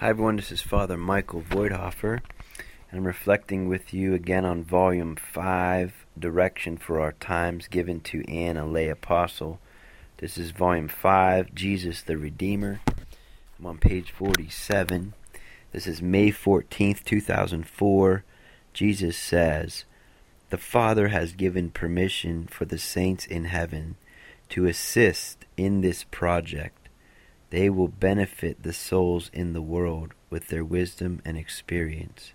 Hi everyone, this is Father Michael Voithofer, and I'm reflecting with you again on Volume 5, Direction for Our Times, given to Anne, a lay apostle. This is Volume 5, Jesus the Redeemer. I'm on page 47. This is May 14th, 2004. Jesus says, The Father has given permission for the saints in heaven to assist in this project they will benefit the souls in the world with their wisdom and experience.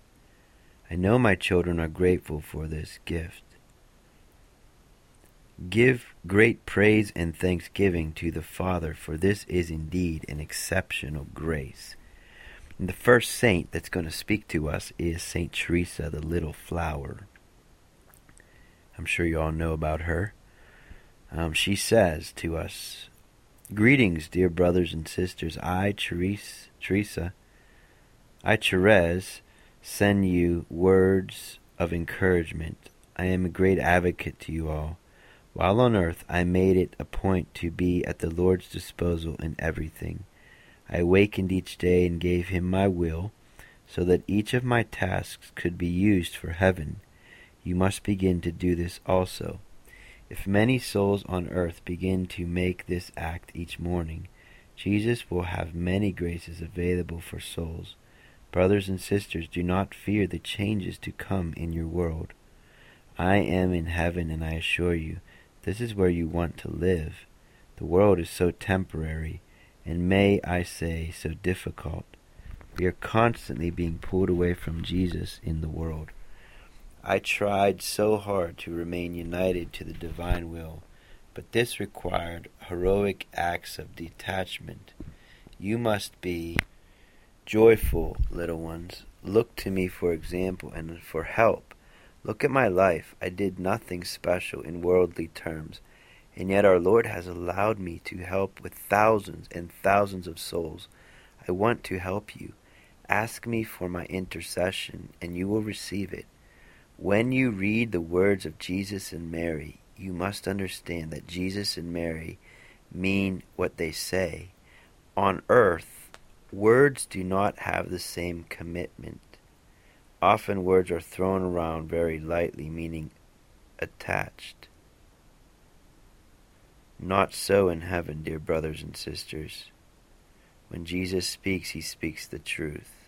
I know my children are grateful for this gift. Give great praise and thanksgiving to the Father, for this is indeed an exceptional grace. And the first saint that's going to speak to us is Saint Teresa, the Little Flower. I'm sure you all know about her. Um, she says to us, Greetings, dear brothers and sisters. I, Teresa, I, Therese, send you words of encouragement. I am a great advocate to you all. While on earth, I made it a point to be at the Lord's disposal in everything. I awakened each day and gave him my will, so that each of my tasks could be used for heaven. You must begin to do this also. If many souls on earth begin to make this act each morning, Jesus will have many graces available for souls. Brothers and sisters, do not fear the changes to come in your world. I am in heaven, and I assure you, this is where you want to live. The world is so temporary, and may I say, so difficult. We are constantly being pulled away from Jesus in the world. I tried so hard to remain united to the divine will, but this required heroic acts of detachment. You must be joyful, little ones. Look to me for example and for help. Look at my life. I did nothing special in worldly terms, and yet our Lord has allowed me to help with thousands and thousands of souls. I want to help you. Ask me for my intercession, and you will receive it. When you read the words of Jesus and Mary, you must understand that Jesus and Mary mean what they say. On earth, words do not have the same commitment. Often words are thrown around very lightly, meaning attached. Not so in heaven, dear brothers and sisters. When Jesus speaks, he speaks the truth.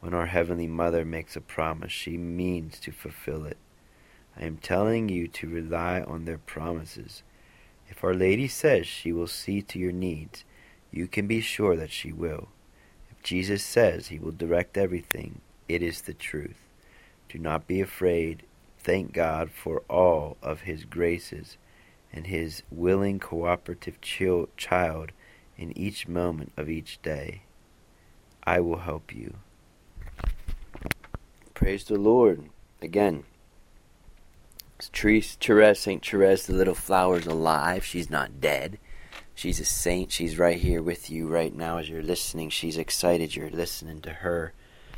When our Heavenly Mother makes a promise, she means to fulfill it. I am telling you to rely on their promises. If Our Lady says she will see to your needs, you can be sure that she will. If Jesus says he will direct everything, it is the truth. Do not be afraid. Thank God for all of his graces and his willing cooperative child in each moment of each day. I will help you. Praise the Lord. Again, Therese, Therese, St. Therese, the little flower's alive. She's not dead. She's a saint. She's right here with you right now as you're listening. She's excited you're listening to her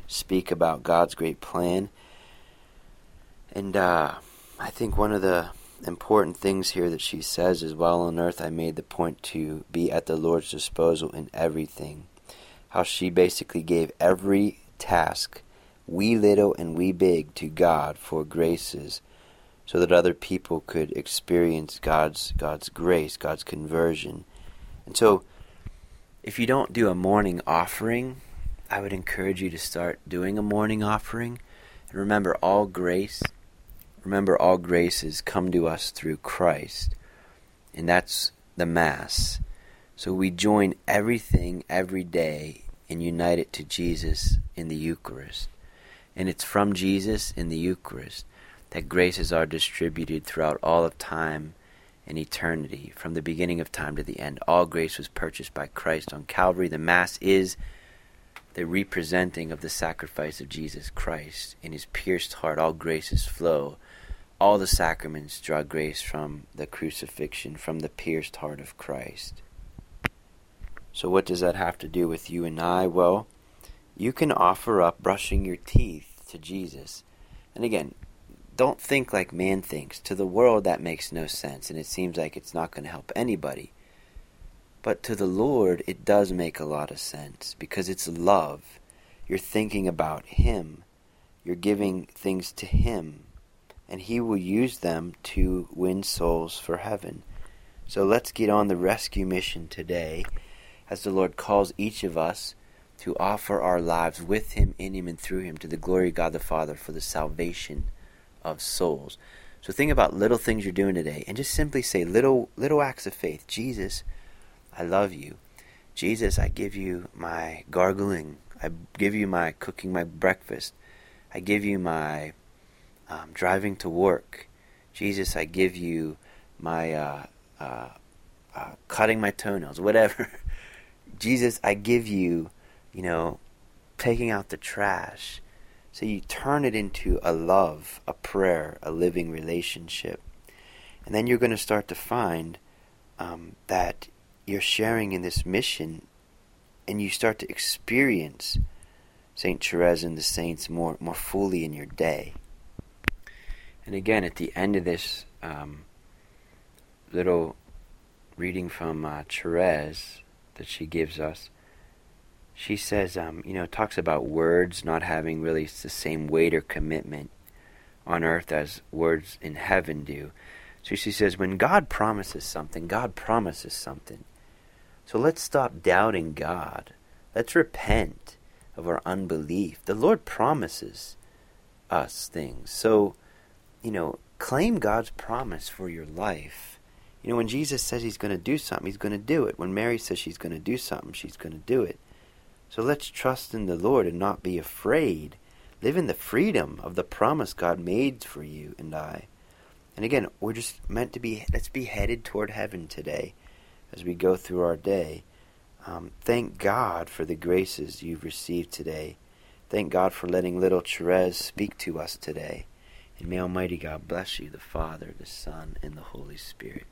speak about God's great plan. And uh, I think one of the important things here that she says is while on earth I made the point to be at the Lord's disposal in everything. How she basically gave every task we little and we big to God for graces so that other people could experience God's God's grace, God's conversion. And so if you don't do a morning offering, I would encourage you to start doing a morning offering. And remember all grace remember all graces come to us through Christ. And that's the mass. So we join everything every day and unite it to Jesus in the Eucharist. And it's from Jesus in the Eucharist that graces are distributed throughout all of time and eternity, from the beginning of time to the end. All grace was purchased by Christ on Calvary. The Mass is the representing of the sacrifice of Jesus Christ. In his pierced heart, all graces flow. All the sacraments draw grace from the crucifixion, from the pierced heart of Christ. So, what does that have to do with you and I? Well, you can offer up brushing your teeth to Jesus. And again, don't think like man thinks. To the world, that makes no sense, and it seems like it's not going to help anybody. But to the Lord, it does make a lot of sense because it's love. You're thinking about Him, you're giving things to Him, and He will use them to win souls for heaven. So let's get on the rescue mission today as the Lord calls each of us to offer our lives with Him, in Him, and through Him to the glory of God the Father for the salvation of souls. So think about little things you're doing today and just simply say little little acts of faith. Jesus, I love you. Jesus, I give you my gargling. I give you my cooking my breakfast. I give you my um, driving to work. Jesus, I give you my uh, uh, uh, cutting my toenails, whatever. Jesus, I give you, you know, taking out the trash. So you turn it into a love, a prayer, a living relationship. And then you're going to start to find um, that you're sharing in this mission and you start to experience St. Therese and the saints more, more fully in your day. And again, at the end of this um, little reading from uh, Therese that she gives us, she says, um, you know, talks about words not having really the same weight or commitment on earth as words in heaven do. So she says, when God promises something, God promises something. So let's stop doubting God. Let's repent of our unbelief. The Lord promises us things. So, you know, claim God's promise for your life. You know, when Jesus says he's going to do something, he's going to do it. When Mary says she's going to do something, she's going to do it. So let's trust in the Lord and not be afraid. Live in the freedom of the promise God made for you and I. And again, we're just meant to be, let's be headed toward heaven today as we go through our day. Um, thank God for the graces you've received today. Thank God for letting little Therese speak to us today. And may Almighty God bless you, the Father, the Son, and the Holy Spirit.